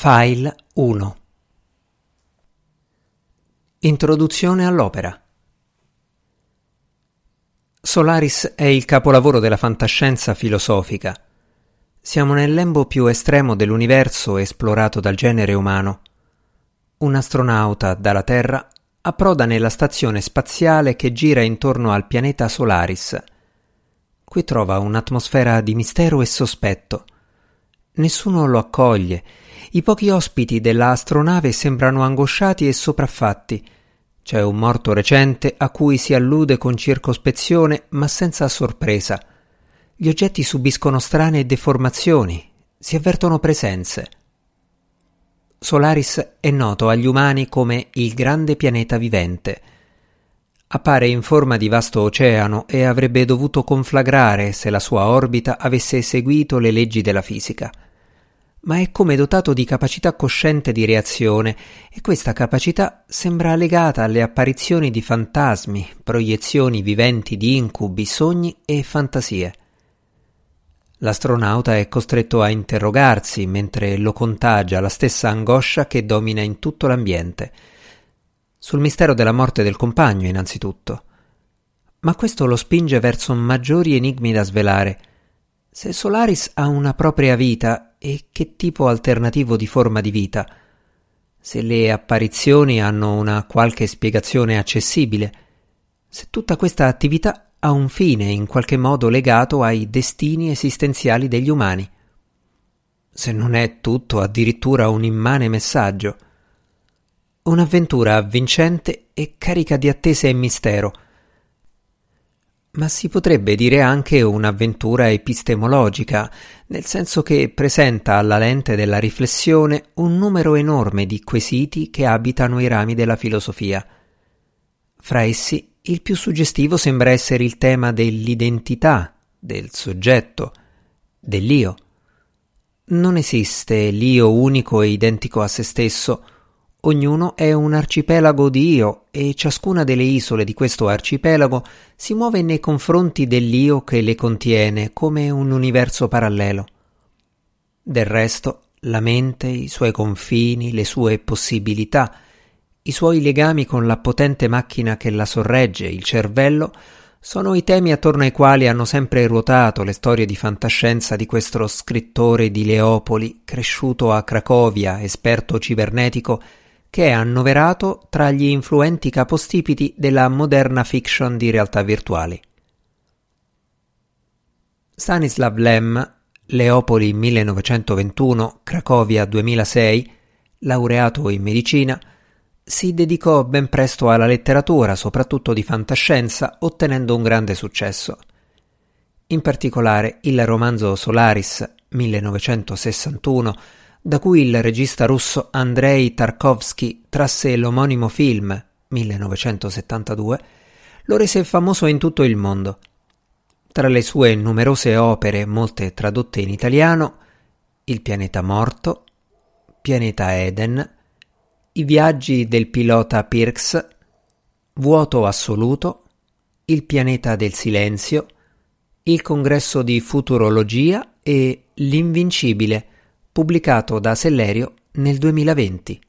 File 1 Introduzione all'opera Solaris è il capolavoro della fantascienza filosofica. Siamo nel lembo più estremo dell'universo esplorato dal genere umano. Un astronauta dalla Terra approda nella stazione spaziale che gira intorno al pianeta Solaris. Qui trova un'atmosfera di mistero e sospetto. Nessuno lo accoglie i pochi ospiti della astronave sembrano angosciati e sopraffatti. C'è un morto recente a cui si allude con circospezione ma senza sorpresa. Gli oggetti subiscono strane deformazioni, si avvertono presenze. Solaris è noto agli umani come il grande pianeta vivente. Appare in forma di vasto oceano e avrebbe dovuto conflagrare se la sua orbita avesse seguito le leggi della fisica ma è come dotato di capacità cosciente di reazione e questa capacità sembra legata alle apparizioni di fantasmi, proiezioni viventi di incubi, sogni e fantasie. L'astronauta è costretto a interrogarsi mentre lo contagia la stessa angoscia che domina in tutto l'ambiente. Sul mistero della morte del compagno, innanzitutto. Ma questo lo spinge verso maggiori enigmi da svelare. Se Solaris ha una propria vita e che tipo alternativo di forma di vita. Se le apparizioni hanno una qualche spiegazione accessibile, se tutta questa attività ha un fine in qualche modo legato ai destini esistenziali degli umani. Se non è tutto addirittura un immane messaggio. Un'avventura avvincente e carica di attesa e mistero, ma si potrebbe dire anche un'avventura epistemologica, nel senso che presenta alla lente della riflessione un numero enorme di quesiti che abitano i rami della filosofia. Fra essi il più suggestivo sembra essere il tema dell'identità, del soggetto, dell'io. Non esiste l'io unico e identico a se stesso, Ognuno è un arcipelago di io e ciascuna delle isole di questo arcipelago si muove nei confronti dell'io che le contiene come un universo parallelo. Del resto, la mente, i suoi confini, le sue possibilità, i suoi legami con la potente macchina che la sorregge, il cervello, sono i temi attorno ai quali hanno sempre ruotato le storie di fantascienza di questo scrittore di Leopoli, cresciuto a Cracovia, esperto cibernetico che è annoverato tra gli influenti capostipiti della moderna fiction di realtà virtuali. Stanislav Lem, Leopoli 1921, Cracovia 2006, laureato in medicina, si dedicò ben presto alla letteratura, soprattutto di fantascienza, ottenendo un grande successo. In particolare il romanzo Solaris 1961 da cui il regista russo Andrei Tarkovsky trasse l'omonimo film 1972, lo rese famoso in tutto il mondo. Tra le sue numerose opere, molte tradotte in italiano, Il pianeta morto, Pianeta Eden, I viaggi del pilota Pirks, Vuoto assoluto, Il pianeta del silenzio, Il congresso di futurologia e L'invincibile, pubblicato da Sellerio nel 2020.